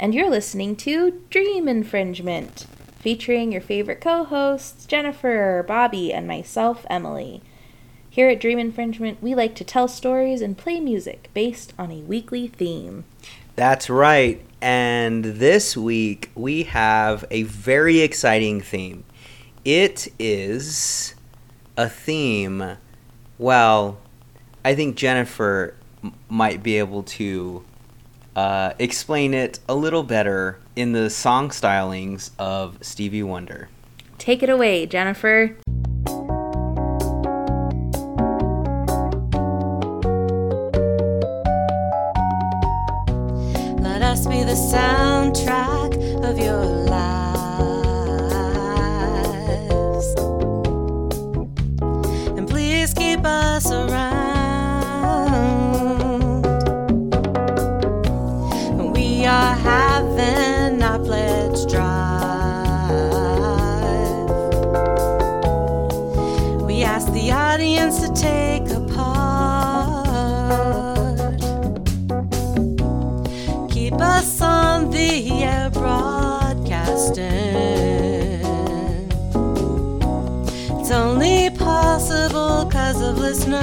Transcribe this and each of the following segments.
and you're listening to Dream Infringement, featuring your favorite co hosts, Jennifer, Bobby, and myself, Emily. Here at Dream Infringement, we like to tell stories and play music based on a weekly theme. That's right. And this week we have a very exciting theme. It is a theme, well, I think Jennifer m- might be able to uh, explain it a little better in the song stylings of Stevie Wonder. Take it away, Jennifer. Let us be the soundtrack of your lives. And please keep us around. Listeners.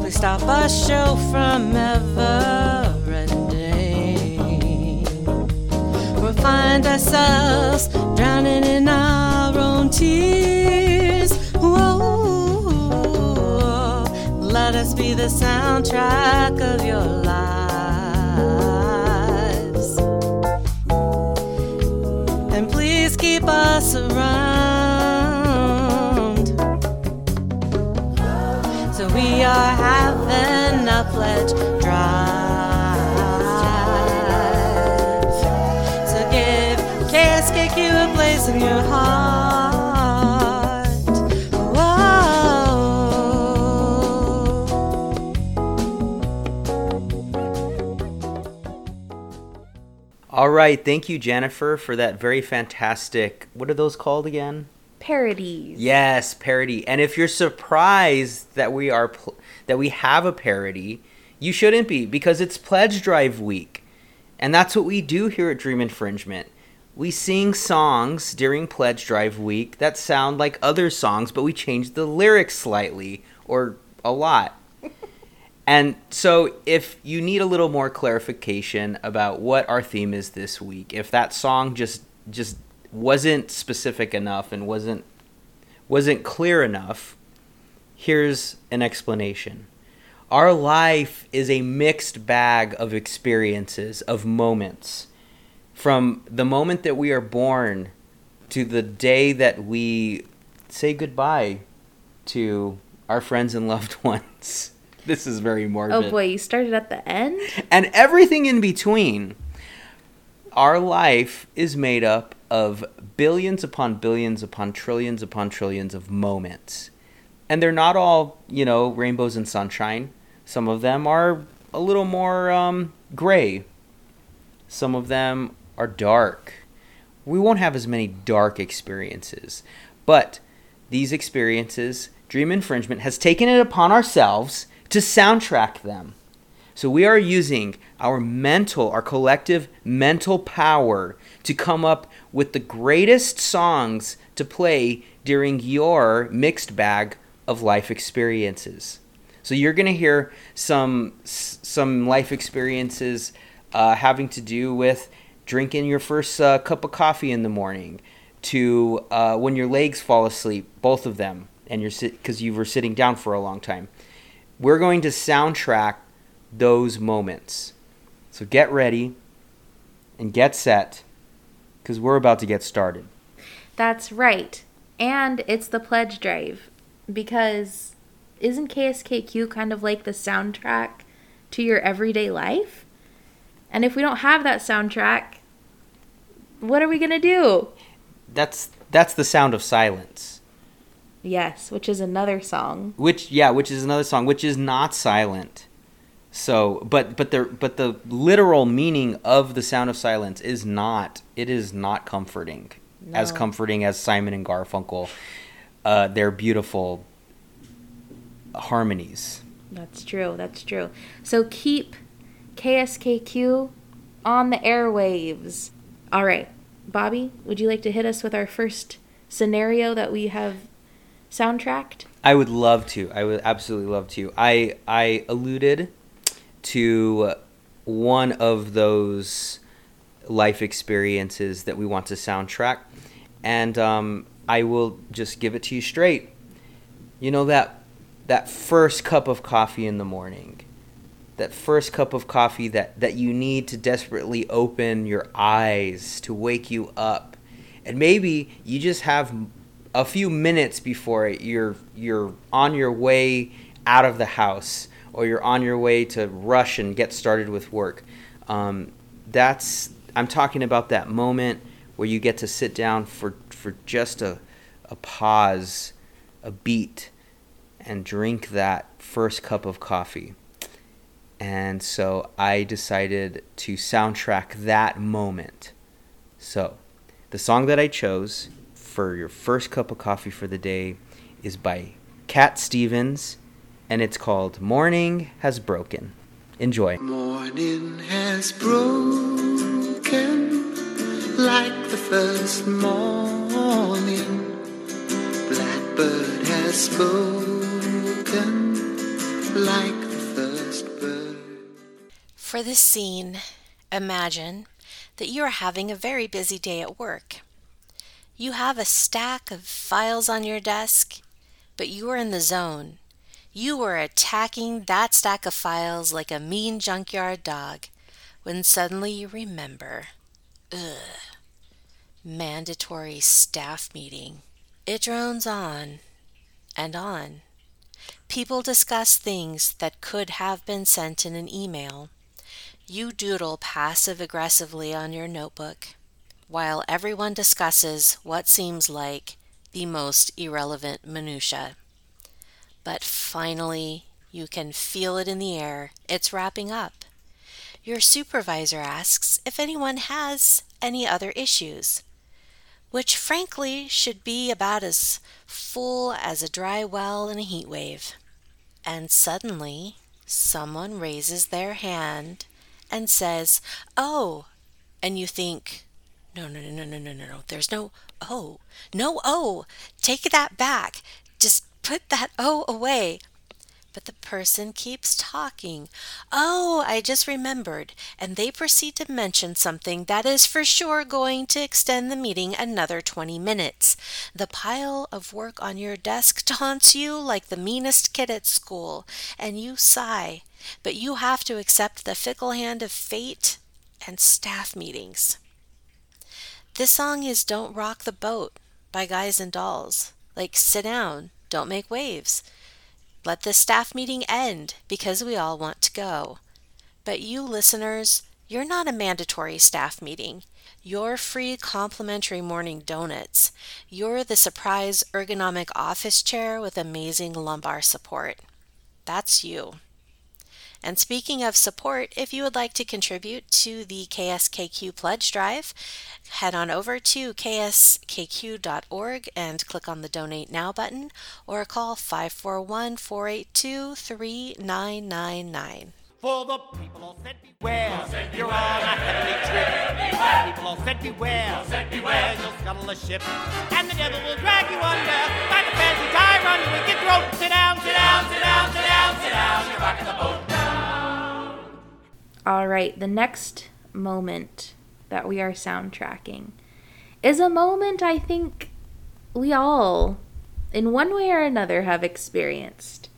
Please stop our show from ever ending. We'll find ourselves drowning in our own tears. Whoa. Let us be the soundtrack of having a pledge drive. So give KSKQ a place in your heart. All right, thank you, Jennifer, for that very fantastic. What are those called again? Parodies. Yes, parody. And if you're surprised that we are pl- that we have a parody, you shouldn't be because it's Pledge Drive week. And that's what we do here at Dream Infringement. We sing songs during Pledge Drive week that sound like other songs, but we change the lyrics slightly or a lot. And so, if you need a little more clarification about what our theme is this week, if that song just just wasn't specific enough and wasn't wasn't clear enough, here's an explanation. Our life is a mixed bag of experiences, of moments. From the moment that we are born to the day that we say goodbye to our friends and loved ones. This is very morbid Oh boy, you started at the end? and everything in between. Our life is made up of billions upon billions upon trillions upon trillions of moments. And they're not all, you know, rainbows and sunshine. Some of them are a little more um, gray. Some of them are dark. We won't have as many dark experiences. But these experiences, Dream Infringement has taken it upon ourselves to soundtrack them. So we are using our mental, our collective mental power to come up with the greatest songs to play during your mixed bag of life experiences. So you're going to hear some some life experiences uh, having to do with drinking your first uh, cup of coffee in the morning, to uh, when your legs fall asleep, both of them, and you're because you were sitting down for a long time. We're going to soundtrack those moments. So get ready and get set because we're about to get started. That's right. And it's the pledge drive because isn't KSKQ kind of like the soundtrack to your everyday life? And if we don't have that soundtrack, what are we going to do? That's that's the sound of silence. Yes, which is another song. Which yeah, which is another song which is not silent. So, but but the but the literal meaning of the sound of silence is not it is not comforting. As comforting as Simon and Garfunkel uh, their beautiful harmonies. That's true. That's true. So keep KSKQ on the airwaves. All right. Bobby, would you like to hit us with our first scenario that we have soundtracked? I would love to. I would absolutely love to. I I alluded to one of those life experiences that we want to soundtrack, and um, I will just give it to you straight. You know that that first cup of coffee in the morning, that first cup of coffee that that you need to desperately open your eyes to wake you up, and maybe you just have a few minutes before it, you're you're on your way out of the house or you're on your way to rush and get started with work. Um, that's I'm talking about that moment where you get to sit down for for just a a pause, a beat, and drink that first cup of coffee. And so I decided to soundtrack that moment. So, the song that I chose for your first cup of coffee for the day is by Cat Stevens, and it's called Morning Has Broken. Enjoy. Morning has broken like the first morning. Blackbird has spoken like the first bird. For this scene, imagine that you are having a very busy day at work. You have a stack of files on your desk, but you are in the zone. You are attacking that stack of files like a mean junkyard dog when suddenly you remember. Ugh. Mandatory staff meeting. It drones on and on. People discuss things that could have been sent in an email. You doodle passive aggressively on your notebook while everyone discusses what seems like the most irrelevant minutia. But finally, you can feel it in the air. It's wrapping up. Your supervisor asks if anyone has any other issues, which frankly should be about as full as a dry well in a heat wave. And suddenly, someone raises their hand and says, Oh, and you think, no, no, no, no, no, no, no, no. There's no oh. No oh. Take that back. Just put that oh away. But the person keeps talking. Oh, I just remembered. And they proceed to mention something that is for sure going to extend the meeting another 20 minutes. The pile of work on your desk taunts you like the meanest kid at school, and you sigh. But you have to accept the fickle hand of fate and staff meetings. This song is Don't Rock the Boat by Guys and Dolls. Like, sit down, don't make waves. Let this staff meeting end because we all want to go. But you listeners, you're not a mandatory staff meeting. You're free complimentary morning donuts. You're the surprise ergonomic office chair with amazing lumbar support. That's you. And speaking of support, if you would like to contribute to the KSKQ Pledge Drive, head on over to kskq.org and click on the Donate Now button or call 541 482 3999. For the people all said beware, you're on a heavenly trip. Beware. People all said beware, beware, you'll scuttle a ship. And the devil will drag you under, like a fancy tie around your wicked throat. Sit down, sit down, sit down, sit down, sit down, you're rocking the boat. All right, the next moment that we are soundtracking is a moment I think we all, in one way or another, have experienced.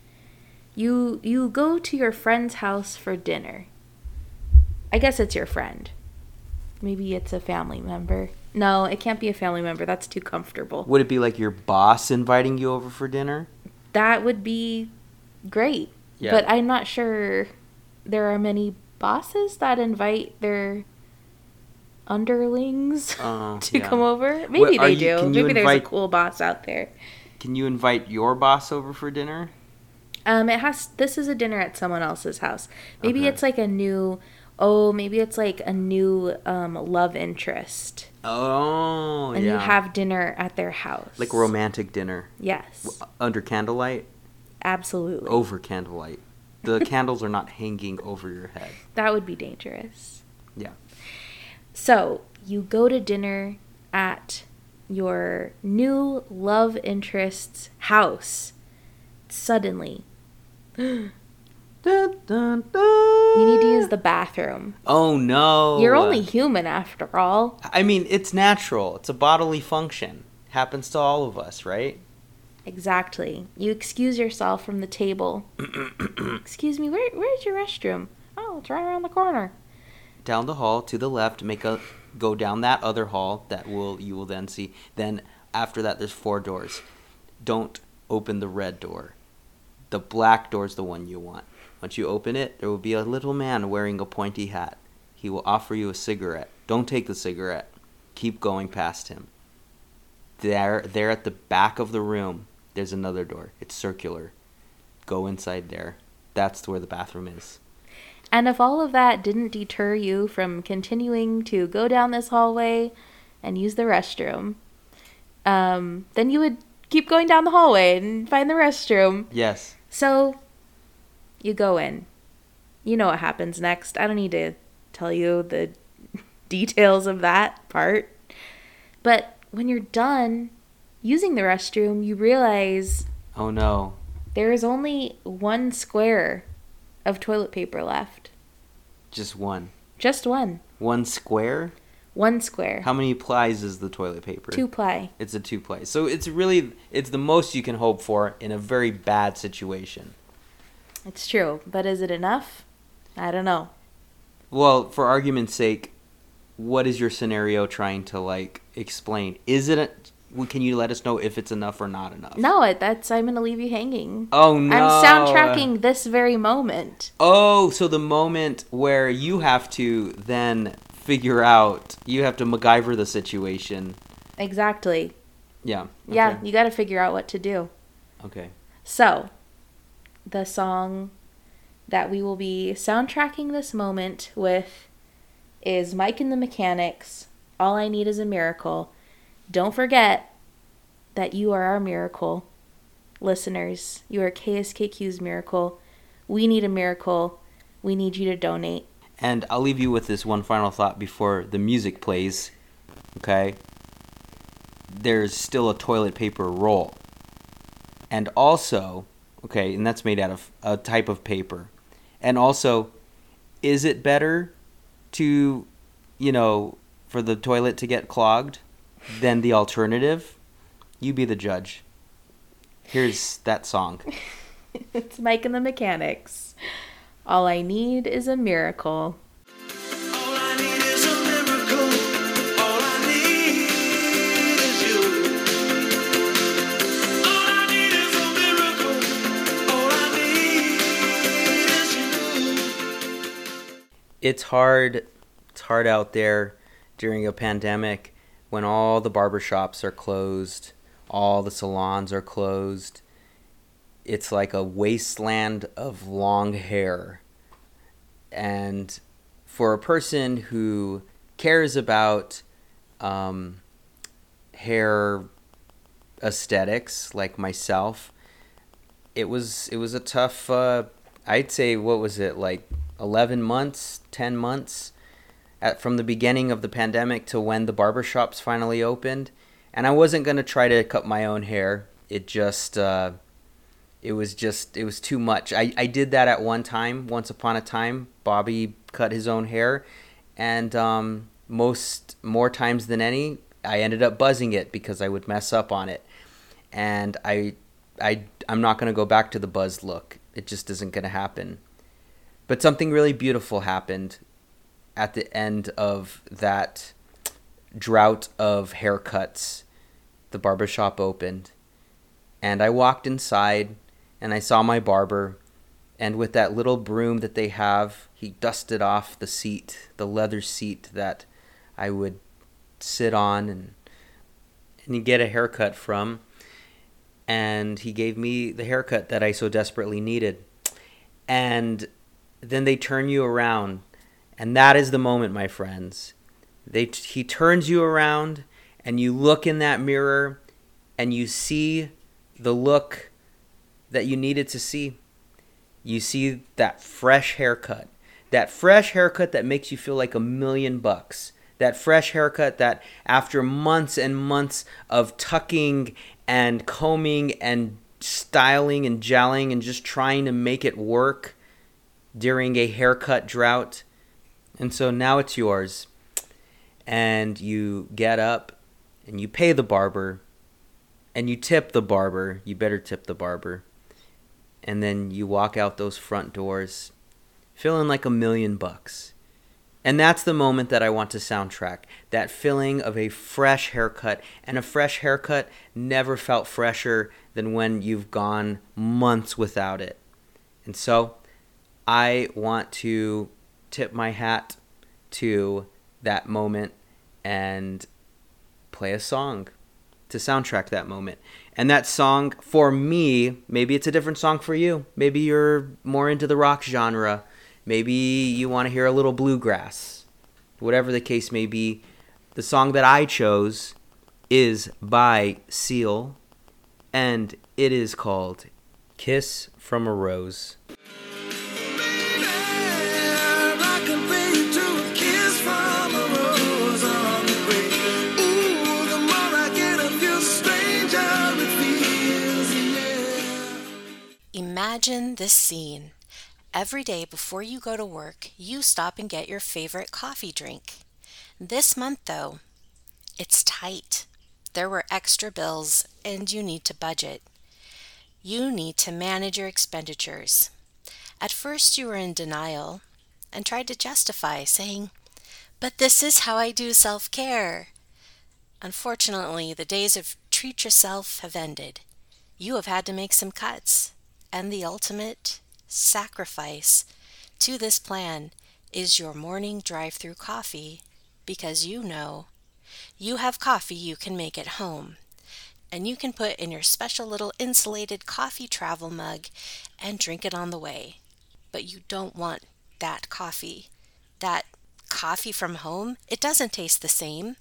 You you go to your friend's house for dinner. I guess it's your friend. Maybe it's a family member. No, it can't be a family member. That's too comfortable. Would it be like your boss inviting you over for dinner? That would be great. Yeah. But I'm not sure there are many bosses that invite their underlings Oh, to yeah. come over. Maybe they you- do. Maybe there's a cool boss out there. Can you invite your boss over for dinner? Um, it has. This is a dinner at someone else's house. Maybe Okay. it's like a new. Oh, maybe it's like a new um, love interest, Oh, yeah. and yeah. you have dinner at their house. like romantic dinner Yes, under candlelight, absolutely. over candlelight. The candles are not hanging over your head. That would be dangerous. Yeah. So, you go to dinner at your new love interest's house. Suddenly, Dun, dun, dun. you need to use the bathroom. Oh no. You're only human after all. I mean, it's natural. It's a bodily function. Happens to all of us, right? Exactly. You excuse yourself from the table. Excuse me, where, where's your restroom? Oh, it's right around the corner. Down the hall to the left, make a go down that other hall that will you will then see. Then after that there's four doors. Don't open the red door. The black door's the one you want. Once you open it, there will be a little man wearing a pointy hat. He will offer you a cigarette. Don't take the cigarette. Keep going past him. There there at the back of the room, there's another door. It's circular. Go inside there. That's where the bathroom is. And if all of that didn't deter you from continuing to go down this hallway and use the restroom, um, then you would keep going down the hallway and find the restroom. Yes. So you go in. You know what happens next. I don't need to tell you the details of that part. But when you're done using the restroom, you realize Oh no. there is only one square of toilet paper left. Just one. Just one. One square? One square. How many plies is the toilet paper? Two ply. It's a two ply. So it's really it's the most you can hope for in a very bad situation. It's true. But is it enough? I don't know. Well, for argument's sake, what is your scenario trying to like explain? Is it can you let us know if it's enough or not enough? No, that's I'm gonna leave you hanging. Oh no. I'm soundtracking this very moment. Oh, so the moment where you have to then figure out, you have to MacGyver the situation. Exactly. Yeah. Yeah, you got to figure out what to do. Okay. So, the song that we will be soundtracking this moment with is Mike and the Mechanics. All I Need is a Miracle. Don't forget that you are our miracle. Listeners, you are KSKQ's miracle. We need a miracle. We need you to donate. And I'll leave you with this one final thought before the music plays. Okay? There's still a toilet paper roll. And also, okay, and that's made out of a type of paper. And also, is it better to, you know, for the toilet to get clogged than the alternative? You be the judge. Here's that song. it's Mike and the Mechanics. All I need is a miracle. All I need is a miracle. All I need is you. All I need is a miracle. All I need is you. it's hard it's hard out there during a pandemic when all the barbershops are closed all the salons are closed it's like a wasteland of long hair. And for a person who cares about um, hair aesthetics like myself it was it was a tough uh, i'd say what was it like 11 months 10 months at, from the beginning of the pandemic to when the barbershops finally opened. And i wasn't going to try to cut my own hair. It just uh, it was just it was too much. I, I did that at one time once upon a time. Bobby cut his own hair. And um, most more times than any i ended up buzzing it because i would mess up on it. And i i i'm not going to go back to the buzz look. It just isn't going to happen. But something really beautiful happened at the end of that drought of haircuts the barbershop opened and i walked inside and I saw my barber, and with that little broom that they have, he dusted off the seat, the leather seat that I would sit on and and get a haircut from. And he gave me the haircut that I so desperately needed. And then they turn you around, and that is the moment, my friends. They he turns you around, and you look in that mirror, and you see the look that you needed to see. you see that fresh haircut, that fresh haircut that makes you feel like a million bucks. That fresh haircut that after months and months of tucking and combing and styling and gelling and just trying to make it work during a haircut drought. And so now it's yours. And you get up and you pay the barber and you tip the barber. You better tip the barber. And then you walk out those front doors feeling like a million bucks. And that's the moment that I want to soundtrack. That feeling of a fresh haircut. And a fresh haircut never felt fresher than when you've gone months without it. And so I want to tip my hat to that moment and play a song to soundtrack that moment. And that song, for me, maybe it's a different song for you. Maybe you're more into the rock genre. Maybe you want to hear a little bluegrass. Whatever the case may be, the song that I chose is by Seal, and it is called Kiss from a Rose. Imagine this scene. Every day before you go to work, you stop and get your favorite coffee drink. This month, though, it's tight. There were extra bills, and you need to budget. You need to manage your expenditures. At first, you were in denial and tried to justify, saying, But this is how I do self care. Unfortunately, the days of treat yourself have ended. You have had to make some cuts, and the ultimate sacrifice to this plan is your morning drive through coffee because you know you have coffee you can make at home and you can put in your special little insulated coffee travel mug and drink it on the way. But you don't want that coffee. That coffee from home, it doesn't taste the same.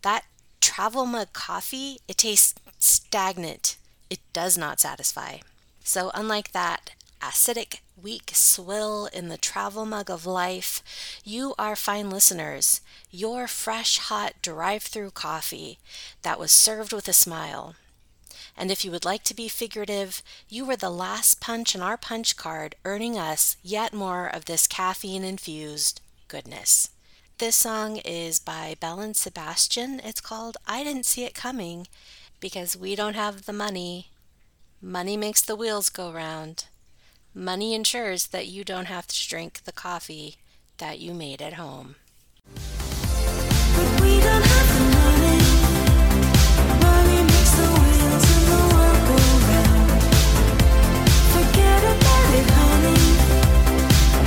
That travel mug coffee, it tastes stagnant. It does not satisfy. So, unlike that acidic, weak swill in the travel mug of life, you are fine listeners. Your fresh, hot drive through coffee that was served with a smile. And if you would like to be figurative, you were the last punch in our punch card, earning us yet more of this caffeine infused goodness. This song is by Belle and Sebastian. It's called I Didn't See It Coming because we don't have the money. Money makes the wheels go round. Money ensures that you don't have to drink the coffee that you made at home. But we don't have the money. Money makes the wheels in the world go round. Forget about it, honey.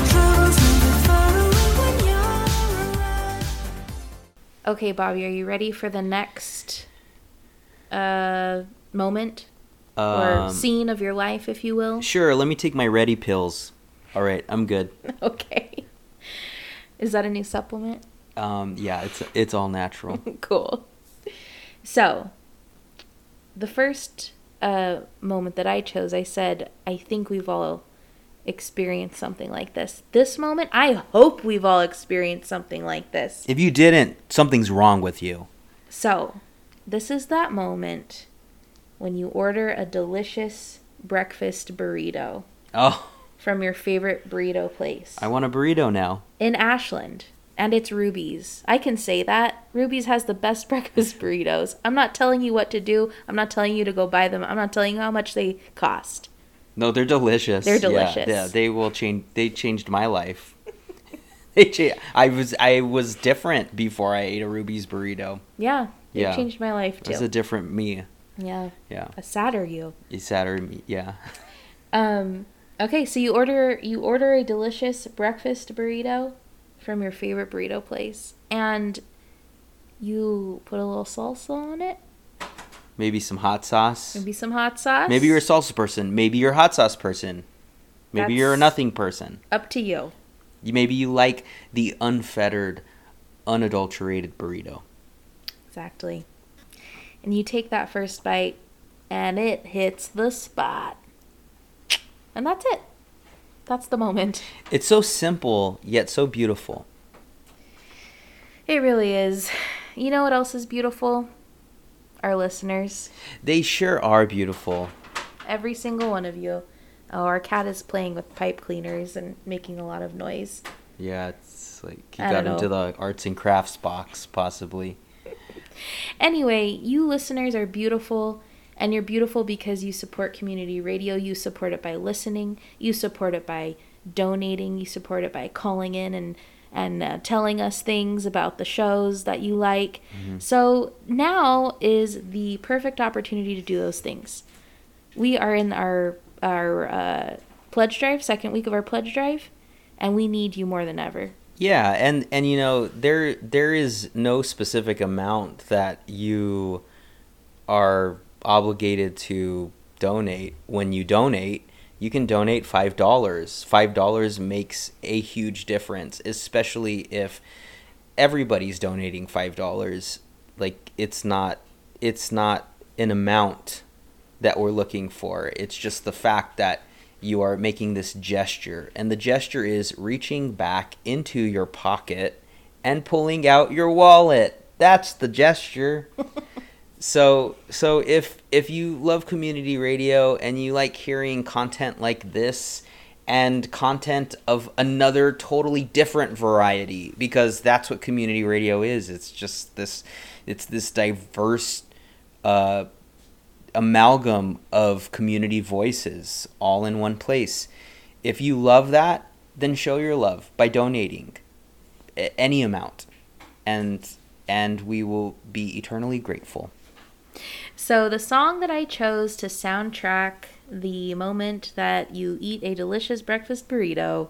Trouble's never far away when you're around. Okay, Bobby, are you ready for the next uh moment or Um, scene of your life, if you will? Sure, let me take my ready pills. All right, I'm good. Okay. Is that a new supplement? Um, yeah, it's it's all natural. cool. So, the first uh, moment that I chose, I said, I think we've all experienced something like this. This moment, I hope we've all experienced something like this. If you didn't, something's wrong with you. So, this is that moment when you order a delicious breakfast burrito Oh, from your favorite burrito place I want a burrito now. in Ashland. And it's Ruby's. I can say that. Ruby's has the best breakfast burritos. I'm not telling you what to do. I'm not telling you to go buy them. I'm not telling you how much they cost. No, they're delicious. They're delicious. Yeah, they will change. They changed my life. they cha- I was I was different before I ate a Ruby's burrito. Yeah, they Yeah. changed my life It was a different me. Yeah, Yeah, a sadder you. A sadder me. Yeah. Um. Okay, so you order you order a delicious breakfast burrito from your favorite burrito place, and you put a little salsa on it, Maybe some hot sauce. maybe some hot sauce. Maybe you're a salsa person. Maybe you're a hot sauce person. Maybe you're a nothing person. up to you. You- Maybe you like the unfettered, unadulterated burrito. Exactly. And you take that first bite, and it hits the spot. And that's it. that's the moment. It's so simple yet so beautiful. It really is. You know what else is beautiful? Our listeners. They sure are beautiful. Every single one of you. Oh, our cat is playing with pipe cleaners and making a lot of noise. Yeah, it's like he I got into the arts and crafts box, possibly. Anyway, you listeners are beautiful, and you're beautiful because you support community radio. You support it by listening. You support it by donating. You support it by calling in and and uh, telling us things about the shows that you like. So now is the perfect opportunity to do those things. We are in our our uh, pledge drive, second week of our pledge drive, and we need you more than ever. Yeah, and and you know there there is no specific amount that you are obligated to donate. When you donate, you can donate five dollars. Five dollars makes a huge difference, especially if everybody's donating five dollars. Like it's not it's not an amount that we're looking for. It's just the fact that you are making this gesture, and the gesture is reaching back into your pocket and pulling out your wallet. That's the gesture. so so if if you love community radio and you like hearing content like this and content of another totally different variety because that's what community radio is it's just this it's this diverse uh amalgam of community voices all in one place. If you love that, then show your love by donating any amount. And and we will be eternally grateful. So, the song that I chose to soundtrack the moment that you eat a delicious breakfast burrito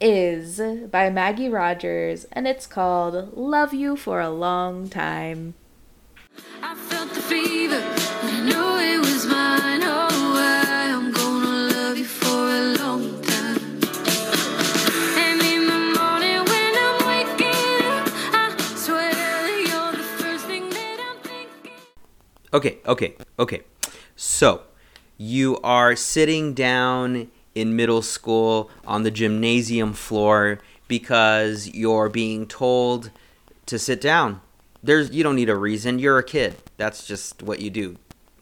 is by Maggie Rogers, and it's called Love You for a Long Time. I Okay, okay, okay. So, you are sitting down in middle school on the gymnasium floor because you're being told to sit down. There's you don't need a reason. You're a kid. That's just what you do.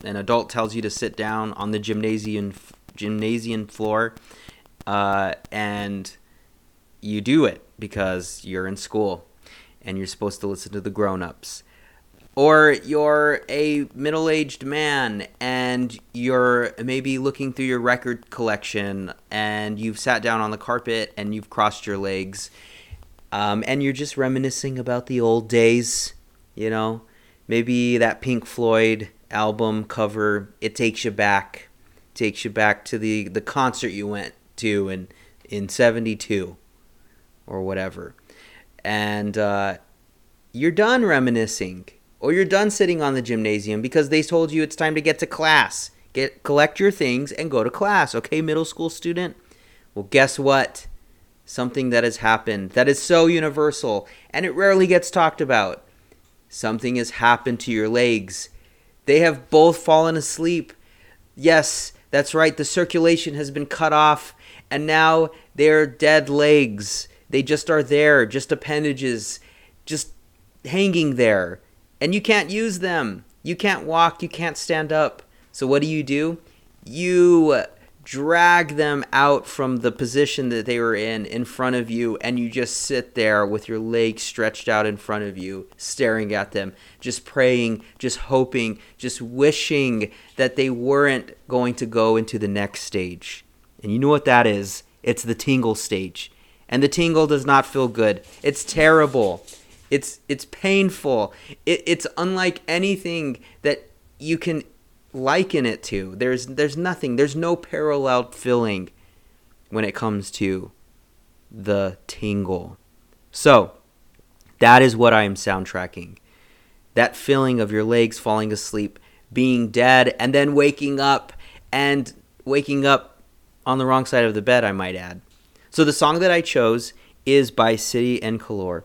An adult tells you to sit down on the gymnasium gymnasium floor, uh, and you do it because you're in school and you're supposed to listen to the grown-ups or you're a middle-aged man and you're maybe looking through your record collection and you've sat down on the carpet and you've crossed your legs um, and you're just reminiscing about the old days you know? Maybe that pink floyd album cover it takes you back takes you back to the the concert you went to in in 72 or whatever. And uh, you're done reminiscing or you're done sitting on the gymnasium because they told you it's time to get to class. Get collect your things and go to class okay middle school student? Well guess what? Something that has happened that is so universal and it rarely gets talked about. Something has happened to your legs. They have both fallen asleep. Yes that's right the circulation has been cut off and now they're dead legs. They just are there just appendages just hanging there and you can't use them. You can't walk, you can't stand up. So what do you do? You drag them out from the position that they were in in front of you and you just sit there with your legs stretched out in front of you staring at them just praying just hoping just wishing that they weren't going to go into the next stage and you know what that is it's the tingle stage and the tingle does not feel good it's terrible it's it's painful. It, it's unlike anything that you can liken it to. There's there's nothing. There's no parallel feeling when it comes to the tingle. So that is what I am soundtracking. That feeling of your legs falling asleep, being dead, and then waking up and waking up on the wrong side of the bed, I might add. So the song that I chose is by City and Color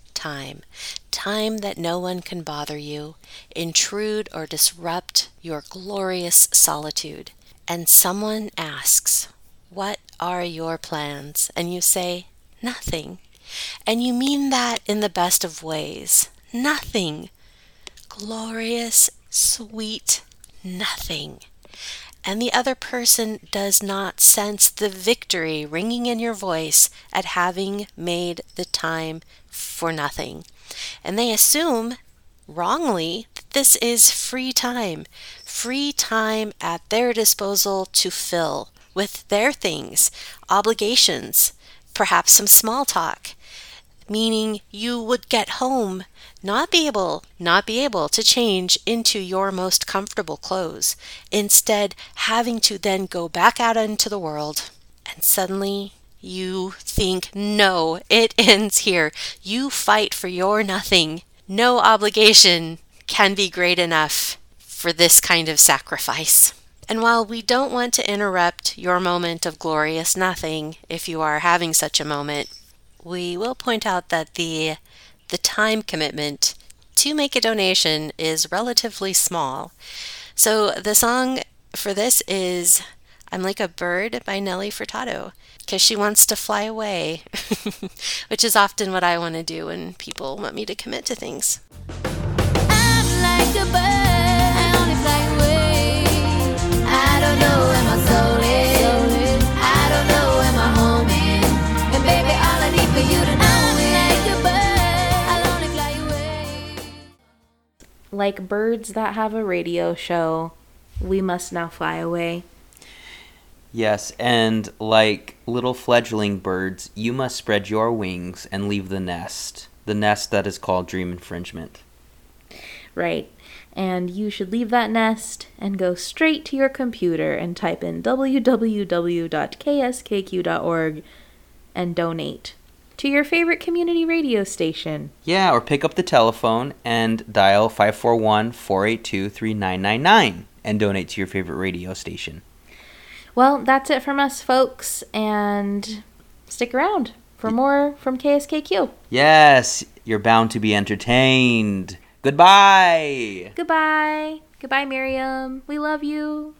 time. Time that no one can bother you, intrude, or disrupt your glorious solitude. And someone asks, What are your plans? And you say, Nothing. And you mean that in the best of ways. Nothing. Glorious, sweet, nothing. And the other person does not sense the victory ringing in your voice at having made the time for nothing. And they assume, wrongly, that this is free time, free time at their disposal to fill with their things, obligations, perhaps some small talk meaning you would get home not be able not be able to change into your most comfortable clothes instead having to then go back out into the world and suddenly you think no it ends here. You fight for your nothing. No obligation can be great enough for this kind of sacrifice. And while we don't want to interrupt your moment of glorious nothing if you are having such a moment we will point out that the the time commitment to make a donation is relatively small. So the song for this is I'm Like a Bird by Nelly Furtado because she wants to fly away, which is often what I want to do when people want me to commit to things. I'm like a bird, I only fly away. I don't know where my soul is. I don't know where my home is. And baby, all I need for you to know is like a bird, I'll only fly away. Like birds that have a radio show, we must now fly away. Yes, and like little fledgling birds, you must spread your wings and leave the nest. The nest that is called dream infringement. Right. And you should leave that nest and go straight to your computer and type in www.kskq.org and donate to your favorite community radio station. Yeah, or pick up the telephone and dial 541 482 3999 and donate to your favorite radio station. Well, that's it from us, folks, and stick around for more from KSKQ. Yes, you're bound to be entertained. Goodbye! Goodbye. Goodbye, Miriam. We love you.